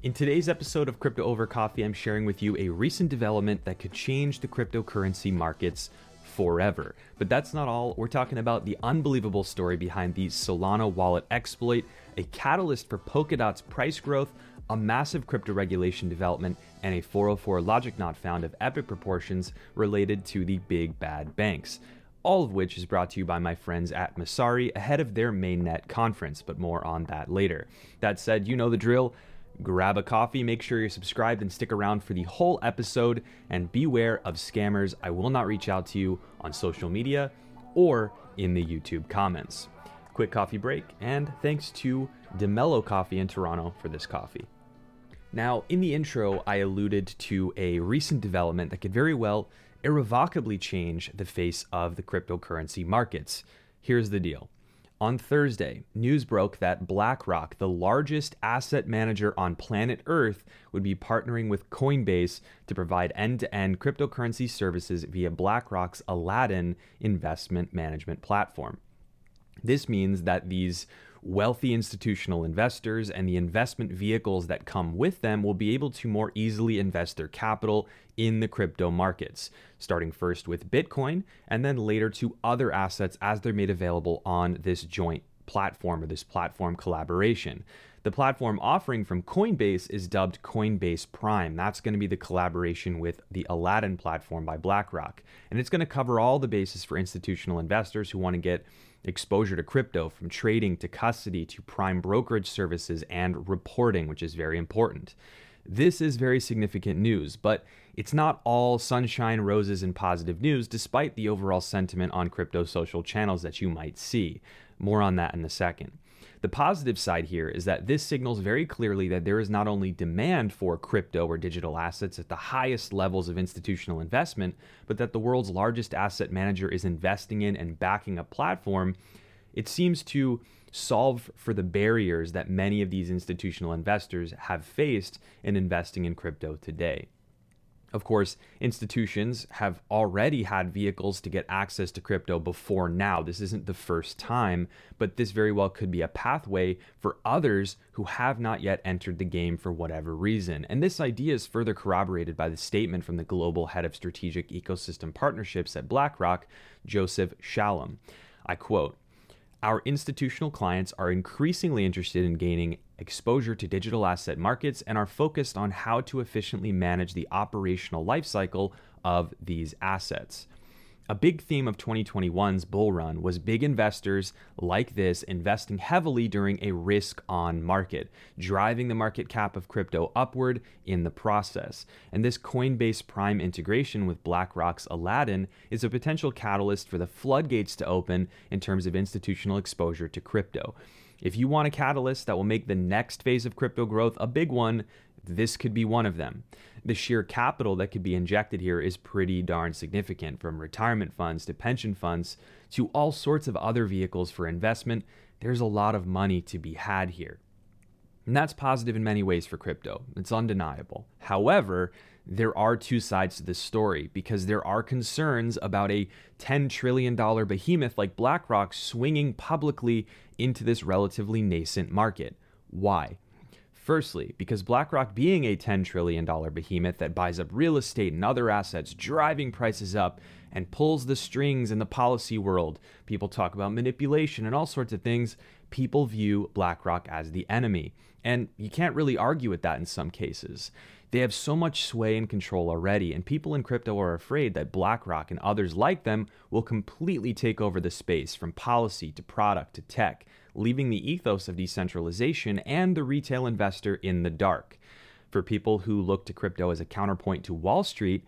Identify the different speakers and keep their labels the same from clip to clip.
Speaker 1: In today's episode of Crypto Over Coffee, I'm sharing with you a recent development that could change the cryptocurrency markets forever. But that's not all. We're talking about the unbelievable story behind the Solana wallet exploit, a catalyst for Polkadot's price growth, a massive crypto regulation development, and a 404 logic not found of epic proportions related to the big bad banks. All of which is brought to you by my friends at Messari ahead of their mainnet conference, but more on that later. That said, you know the drill grab a coffee, make sure you're subscribed, and stick around for the whole episode. And beware of scammers. I will not reach out to you on social media or in the YouTube comments. Quick coffee break, and thanks to DeMello Coffee in Toronto for this coffee. Now, in the intro, I alluded to a recent development that could very well irrevocably change the face of the cryptocurrency markets. Here's the deal on Thursday, news broke that BlackRock, the largest asset manager on planet Earth, would be partnering with Coinbase to provide end to end cryptocurrency services via BlackRock's Aladdin investment management platform. This means that these wealthy institutional investors and the investment vehicles that come with them will be able to more easily invest their capital in the crypto markets, starting first with Bitcoin and then later to other assets as they're made available on this joint platform or this platform collaboration. The platform offering from Coinbase is dubbed Coinbase Prime. That's going to be the collaboration with the Aladdin platform by BlackRock. And it's going to cover all the bases for institutional investors who want to get exposure to crypto from trading to custody to prime brokerage services and reporting, which is very important. This is very significant news, but it's not all sunshine, roses, and positive news, despite the overall sentiment on crypto social channels that you might see. More on that in a second. The positive side here is that this signals very clearly that there is not only demand for crypto or digital assets at the highest levels of institutional investment, but that the world's largest asset manager is investing in and backing a platform. It seems to solve for the barriers that many of these institutional investors have faced in investing in crypto today. Of course, institutions have already had vehicles to get access to crypto before now. This isn't the first time, but this very well could be a pathway for others who have not yet entered the game for whatever reason. And this idea is further corroborated by the statement from the global head of strategic ecosystem partnerships at BlackRock, Joseph Chalom. I quote, our institutional clients are increasingly interested in gaining exposure to digital asset markets and are focused on how to efficiently manage the operational lifecycle of these assets. A big theme of 2021's bull run was big investors like this investing heavily during a risk on market, driving the market cap of crypto upward in the process. And this Coinbase Prime integration with BlackRock's Aladdin is a potential catalyst for the floodgates to open in terms of institutional exposure to crypto. If you want a catalyst that will make the next phase of crypto growth a big one, this could be one of them. The sheer capital that could be injected here is pretty darn significant, from retirement funds to pension funds to all sorts of other vehicles for investment. There's a lot of money to be had here. And that's positive in many ways for crypto. It's undeniable. However, there are two sides to this story because there are concerns about a $10 trillion behemoth like BlackRock swinging publicly into this relatively nascent market. Why? Firstly, because BlackRock being a $10 trillion behemoth that buys up real estate and other assets, driving prices up and pulls the strings in the policy world, people talk about manipulation and all sorts of things. People view BlackRock as the enemy. And you can't really argue with that in some cases. They have so much sway and control already, and people in crypto are afraid that BlackRock and others like them will completely take over the space from policy to product to tech, leaving the ethos of decentralization and the retail investor in the dark. For people who look to crypto as a counterpoint to Wall Street,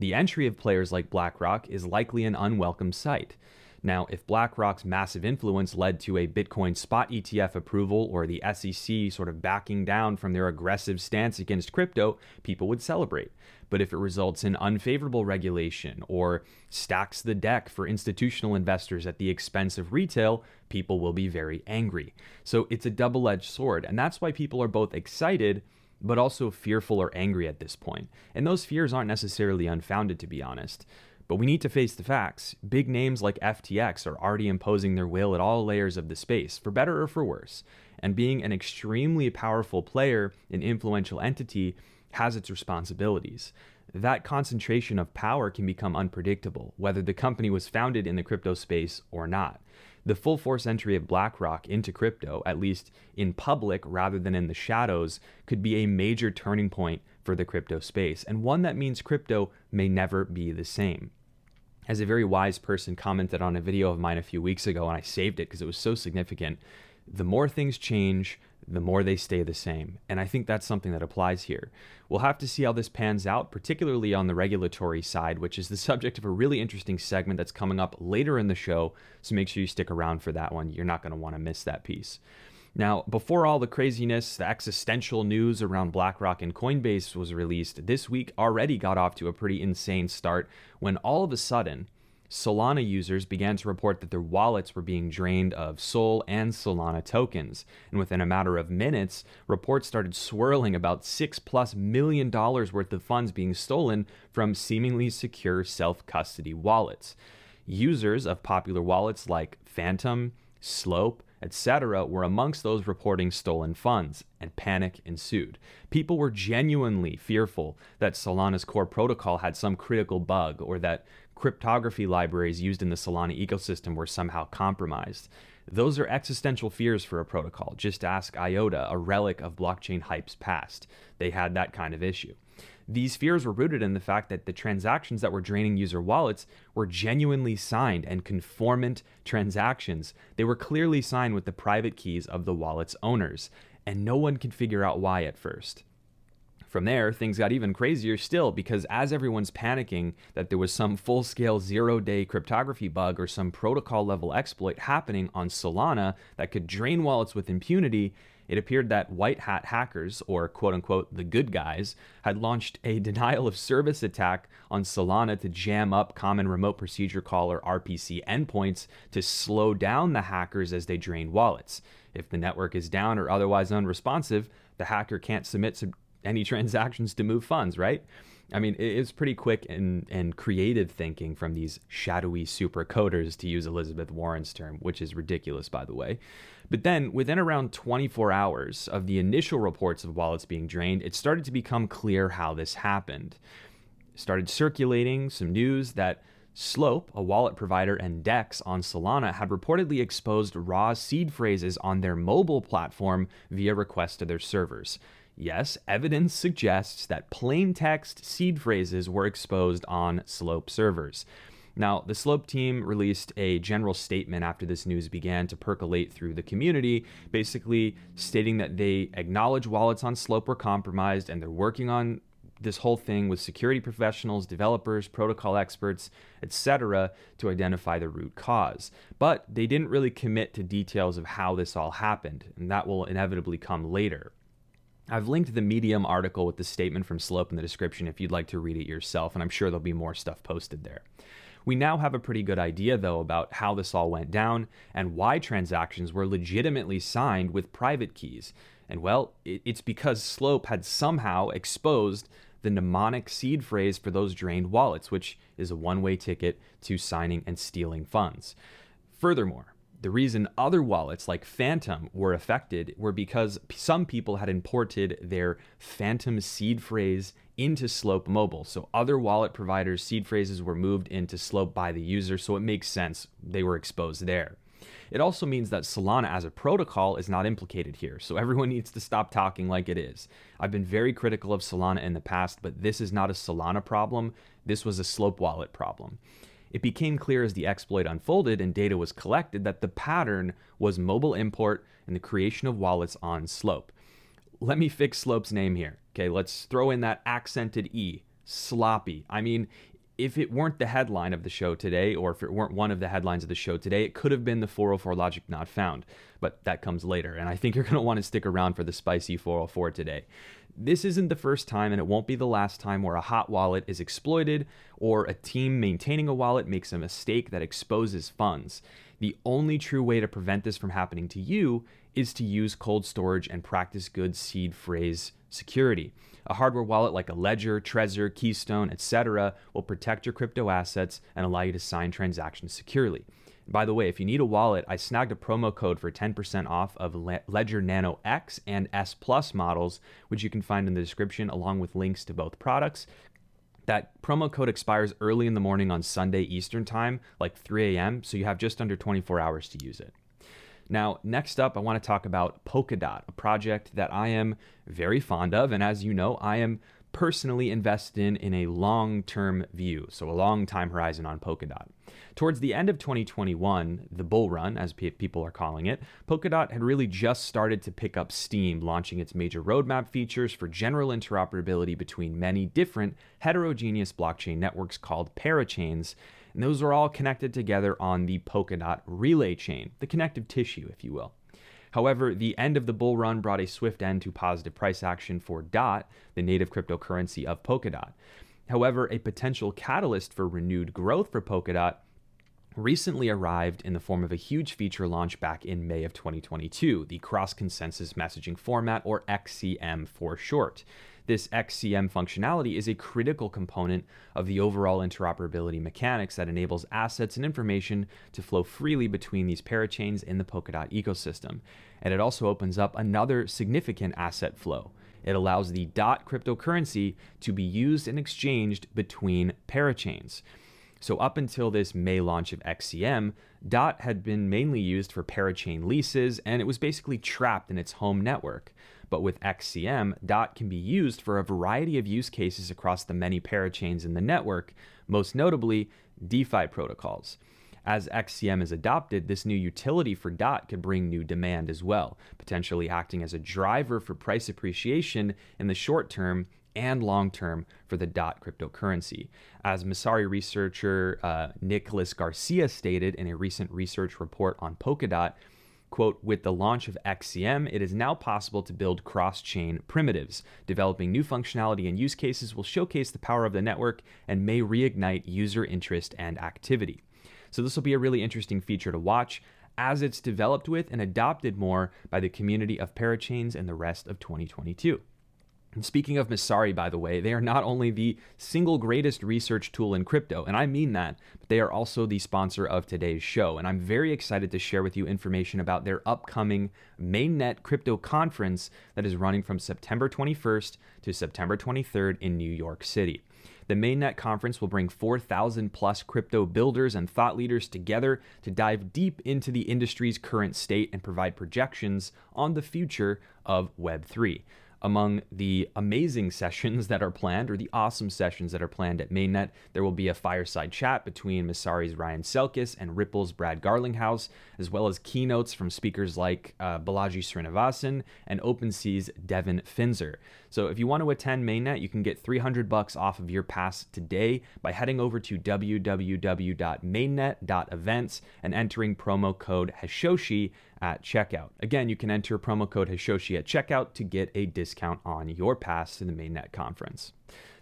Speaker 1: the entry of players like BlackRock is likely an unwelcome sight. Now, if BlackRock's massive influence led to a Bitcoin spot ETF approval or the SEC sort of backing down from their aggressive stance against crypto, people would celebrate. But if it results in unfavorable regulation or stacks the deck for institutional investors at the expense of retail, people will be very angry. So it's a double edged sword. And that's why people are both excited but also fearful or angry at this point. And those fears aren't necessarily unfounded, to be honest. But we need to face the facts. Big names like FTX are already imposing their will at all layers of the space, for better or for worse. and being an extremely powerful player, an influential entity, has its responsibilities. That concentration of power can become unpredictable, whether the company was founded in the crypto space or not. The full force entry of BlackRock into crypto, at least in public rather than in the shadows, could be a major turning point for the crypto space, and one that means crypto may never be the same. As a very wise person commented on a video of mine a few weeks ago, and I saved it because it was so significant, the more things change, the more they stay the same. And I think that's something that applies here. We'll have to see how this pans out, particularly on the regulatory side, which is the subject of a really interesting segment that's coming up later in the show. So make sure you stick around for that one. You're not going to want to miss that piece. Now, before all the craziness, the existential news around BlackRock and Coinbase was released, this week already got off to a pretty insane start when all of a sudden, Solana users began to report that their wallets were being drained of Sol and Solana tokens. And within a matter of minutes, reports started swirling about six plus million dollars worth of funds being stolen from seemingly secure self custody wallets. Users of popular wallets like Phantom, Slope, etc., were amongst those reporting stolen funds, and panic ensued. People were genuinely fearful that Solana's core protocol had some critical bug or that cryptography libraries used in the Solana ecosystem were somehow compromised. Those are existential fears for a protocol. Just ask IOTA, a relic of blockchain hype's past. They had that kind of issue. These fears were rooted in the fact that the transactions that were draining user wallets were genuinely signed and conformant transactions. They were clearly signed with the private keys of the wallet's owners, and no one could figure out why at first. From there, things got even crazier still because as everyone's panicking that there was some full scale zero day cryptography bug or some protocol level exploit happening on Solana that could drain wallets with impunity, it appeared that white hat hackers, or quote unquote the good guys, had launched a denial of service attack on Solana to jam up Common Remote Procedure Call or RPC endpoints to slow down the hackers as they drain wallets. If the network is down or otherwise unresponsive, the hacker can't submit any transactions to move funds, right? I mean, it's pretty quick and, and creative thinking from these shadowy super coders, to use Elizabeth Warren's term, which is ridiculous, by the way. But then, within around 24 hours of the initial reports of wallets being drained, it started to become clear how this happened. It started circulating some news that Slope, a wallet provider, and Dex on Solana had reportedly exposed raw seed phrases on their mobile platform via request to their servers. Yes, evidence suggests that plain text seed phrases were exposed on Slope servers. Now, the Slope team released a general statement after this news began to percolate through the community, basically stating that they acknowledge wallets on Slope were compromised and they're working on this whole thing with security professionals, developers, protocol experts, etc., to identify the root cause. But they didn't really commit to details of how this all happened, and that will inevitably come later. I've linked the Medium article with the statement from Slope in the description if you'd like to read it yourself, and I'm sure there'll be more stuff posted there. We now have a pretty good idea, though, about how this all went down and why transactions were legitimately signed with private keys. And well, it's because Slope had somehow exposed the mnemonic seed phrase for those drained wallets, which is a one way ticket to signing and stealing funds. Furthermore, the reason other wallets like Phantom were affected were because some people had imported their Phantom seed phrase into Slope Mobile. So other wallet providers' seed phrases were moved into Slope by the user, so it makes sense they were exposed there. It also means that Solana as a protocol is not implicated here, so everyone needs to stop talking like it is. I've been very critical of Solana in the past, but this is not a Solana problem, this was a Slope wallet problem. It became clear as the exploit unfolded and data was collected that the pattern was mobile import and the creation of wallets on Slope. Let me fix Slope's name here. Okay, let's throw in that accented E. Sloppy. I mean, if it weren't the headline of the show today, or if it weren't one of the headlines of the show today, it could have been the 404 logic not found. But that comes later, and I think you're going to want to stick around for the spicy 404 today. This isn't the first time, and it won't be the last time where a hot wallet is exploited or a team maintaining a wallet makes a mistake that exposes funds. The only true way to prevent this from happening to you is to use cold storage and practice good seed phrase security. A hardware wallet like a Ledger, Trezor, Keystone, etc., will protect your crypto assets and allow you to sign transactions securely. By the way, if you need a wallet, I snagged a promo code for 10% off of Ledger Nano X and S Plus models, which you can find in the description along with links to both products. That promo code expires early in the morning on Sunday Eastern Time, like 3 a.m., so you have just under 24 hours to use it. Now, next up, I want to talk about Polkadot, a project that I am very fond of. And as you know, I am personally invested in in a long term view, so a long time horizon on Polkadot. Towards the end of 2021, the bull run, as people are calling it, Polkadot had really just started to pick up steam, launching its major roadmap features for general interoperability between many different heterogeneous blockchain networks called parachains. And those are all connected together on the Polkadot relay chain, the connective tissue, if you will. However, the end of the bull run brought a swift end to positive price action for DOT, the native cryptocurrency of Polkadot. However, a potential catalyst for renewed growth for Polkadot recently arrived in the form of a huge feature launch back in May of 2022, the Cross Consensus Messaging Format, or XCM for short. This XCM functionality is a critical component of the overall interoperability mechanics that enables assets and information to flow freely between these parachains in the Polkadot ecosystem. And it also opens up another significant asset flow. It allows the DOT cryptocurrency to be used and exchanged between parachains. So, up until this May launch of XCM, DOT had been mainly used for parachain leases and it was basically trapped in its home network. But with XCM, DOT can be used for a variety of use cases across the many parachains in the network, most notably DeFi protocols. As XCM is adopted, this new utility for DOT could bring new demand as well, potentially acting as a driver for price appreciation in the short term and long term for the DOT cryptocurrency. As Messari researcher uh, Nicholas Garcia stated in a recent research report on Polkadot, quote, with the launch of XCM, it is now possible to build cross chain primitives. Developing new functionality and use cases will showcase the power of the network and may reignite user interest and activity. So, this will be a really interesting feature to watch as it's developed with and adopted more by the community of parachains in the rest of 2022. Speaking of Messari, by the way, they are not only the single greatest research tool in crypto, and I mean that, but they are also the sponsor of today's show. And I'm very excited to share with you information about their upcoming Mainnet Crypto Conference that is running from September 21st to September 23rd in New York City. The Mainnet conference will bring 4,000 plus crypto builders and thought leaders together to dive deep into the industry's current state and provide projections on the future of Web3 among the amazing sessions that are planned or the awesome sessions that are planned at Mainnet. There will be a fireside chat between Messari's Ryan Selkis and Ripple's Brad Garlinghouse, as well as keynotes from speakers like uh, Balaji Srinivasan and OpenSea's Devin Finzer. So if you want to attend Mainnet, you can get 300 bucks off of your pass today by heading over to www.mainnet.events and entering promo code Hashoshi at checkout. Again, you can enter promo code Hashoshi at checkout to get a discount on your pass to the Mainnet conference.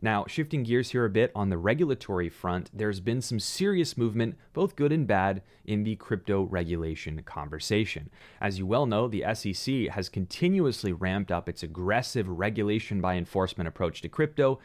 Speaker 1: Now, shifting gears here a bit on the regulatory front, there's been some serious movement, both good and bad, in the crypto regulation conversation. As you well know, the SEC has continuously ramped up its aggressive regulation by enforcement approach to crypto,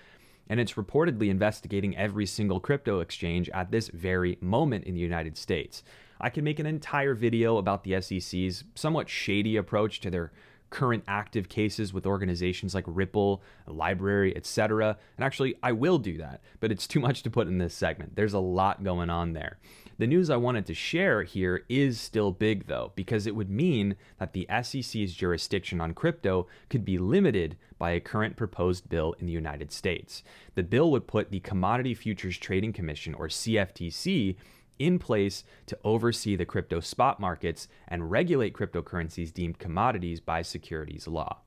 Speaker 1: and it's reportedly investigating every single crypto exchange at this very moment in the United States. I can make an entire video about the SEC's somewhat shady approach to their current active cases with organizations like Ripple, LBRY, etc. And actually, I will do that, but it's too much to put in this segment. There's a lot going on there. The news I wanted to share here is still big, though, because it would mean that the SEC's jurisdiction on crypto could be limited by a current proposed bill in the United States. The bill would put the Commodity Futures Trading Commission, or CFTC, in place to oversee the crypto spot markets and regulate cryptocurrencies deemed commodities by securities law.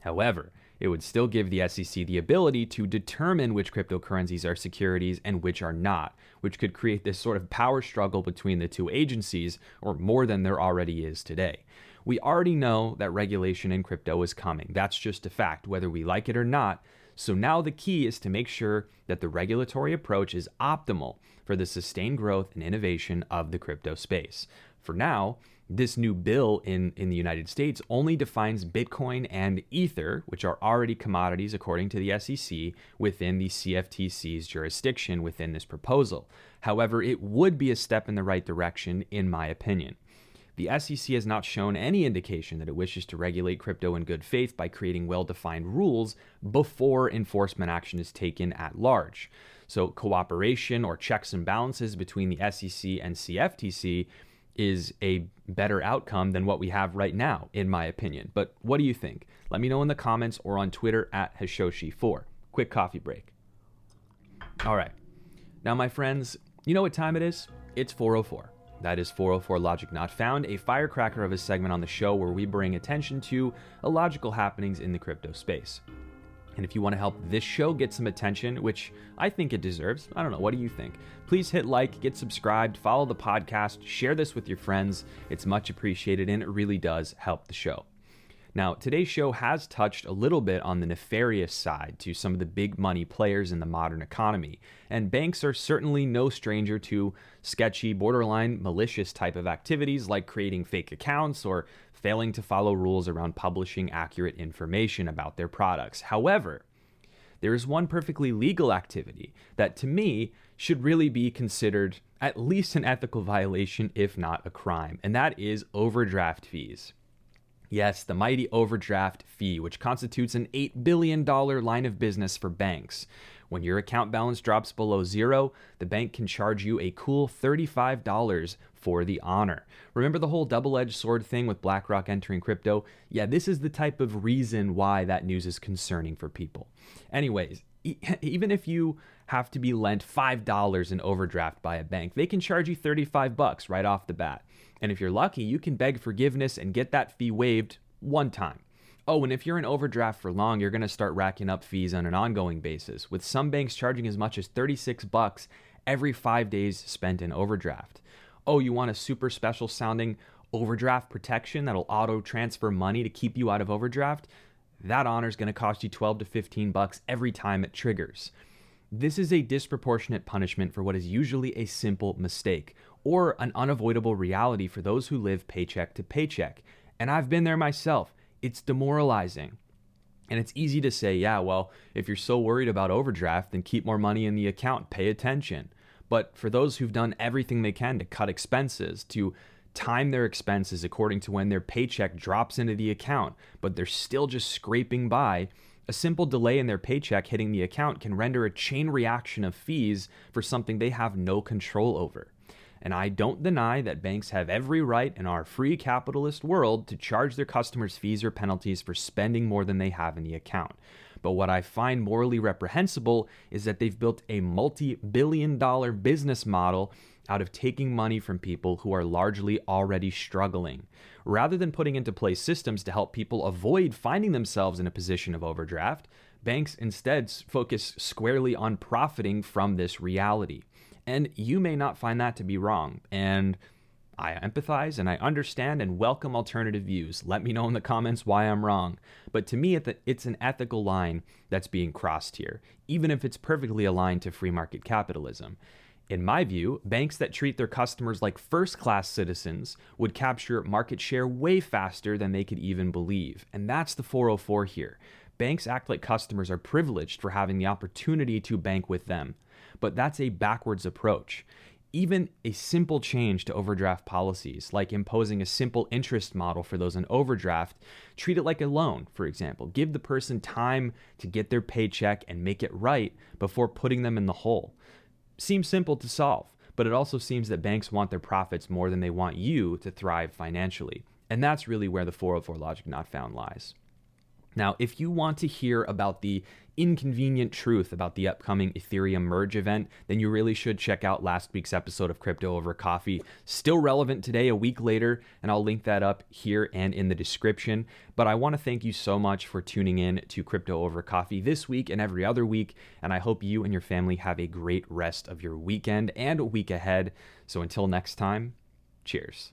Speaker 1: However, it would still give the SEC the ability to determine which cryptocurrencies are securities and which are not, which could create this sort of power struggle between the two agencies, or more than there already is today. We already know that regulation in crypto is coming. That's just a fact, whether we like it or not. So now the key is to make sure that the regulatory approach is optimal for the sustained growth and innovation of the crypto space. For now, this new bill in, in the United States only defines Bitcoin and Ether, which are already commodities according to the SEC, within the CFTC's jurisdiction within this proposal. However, it would be a step in the right direction, in my opinion. The SEC has not shown any indication that it wishes to regulate crypto in good faith by creating well defined rules before enforcement action is taken at large. So, cooperation or checks and balances between the SEC and CFTC is a better outcome than what we have right now, in my opinion. But what do you think? Let me know in the comments or on Twitter at Hashoshi4. Quick coffee break. All right. Now, my friends, you know what time it is? It's 404. That is 404 Logic Not Found, a firecracker of a segment on the show where we bring attention to illogical happenings in the crypto space. And if you want to help this show get some attention, which I think it deserves, I don't know, what do you think? Please hit like, get subscribed, follow the podcast, share this with your friends. It's much appreciated and it really does help the show. Now, today's show has touched a little bit on the nefarious side to some of the big money players in the modern economy, and banks are certainly no stranger to sketchy, borderline malicious type of activities like creating fake accounts or failing to follow rules around publishing accurate information about their products. However, there is one perfectly legal activity that to me should really be considered at least an ethical violation, if not a crime, and that is overdraft fees. Yes, the mighty overdraft fee, which constitutes an $8 billion line of business for banks. When your account balance drops below zero, the bank can charge you a cool $35 for the honor. Remember the whole double edged sword thing with BlackRock entering crypto? Yeah, this is the type of reason why that news is concerning for people. Anyways, even if you have to be lent $5 in overdraft by a bank, they can charge you 35 bucks right off the bat. And if you're lucky, you can beg forgiveness and get that fee waived one time. Oh, and if you're in overdraft for long, you're going to start racking up fees on an ongoing basis, with some banks charging as much as 36 bucks every 5 days spent in overdraft. Oh, you want a super special sounding overdraft protection that'll auto transfer money to keep you out of overdraft? That honor is going to cost you 12 to 15 bucks every time it triggers. This is a disproportionate punishment for what is usually a simple mistake or an unavoidable reality for those who live paycheck to paycheck. And I've been there myself. It's demoralizing. And it's easy to say, yeah, well, if you're so worried about overdraft, then keep more money in the account, pay attention. But for those who've done everything they can to cut expenses, to time their expenses according to when their paycheck drops into the account, but they're still just scraping by, a simple delay in their paycheck hitting the account can render a chain reaction of fees for something they have no control over. And I don't deny that banks have every right in our free capitalist world to charge their customers fees or penalties for spending more than they have in the account. But what I find morally reprehensible is that they've built a multi billion dollar business model out of taking money from people who are largely already struggling. Rather than putting into place systems to help people avoid finding themselves in a position of overdraft, banks instead focus squarely on profiting from this reality. And you may not find that to be wrong. And I empathize and I understand and welcome alternative views. Let me know in the comments why I'm wrong. But to me, it's an ethical line that's being crossed here, even if it's perfectly aligned to free market capitalism. In my view, banks that treat their customers like first class citizens would capture market share way faster than they could even believe. And that's the 404 here. Banks act like customers are privileged for having the opportunity to bank with them. But that's a backwards approach. Even a simple change to overdraft policies, like imposing a simple interest model for those in overdraft, treat it like a loan, for example. Give the person time to get their paycheck and make it right before putting them in the hole seems simple to solve, but it also seems that banks want their profits more than they want you to thrive financially. And that's really where the 404 logic not found lies. Now, if you want to hear about the inconvenient truth about the upcoming Ethereum merge event, then you really should check out last week's episode of Crypto Over Coffee. Still relevant today, a week later, and I'll link that up here and in the description. But I want to thank you so much for tuning in to Crypto Over Coffee this week and every other week. And I hope you and your family have a great rest of your weekend and week ahead. So until next time, cheers.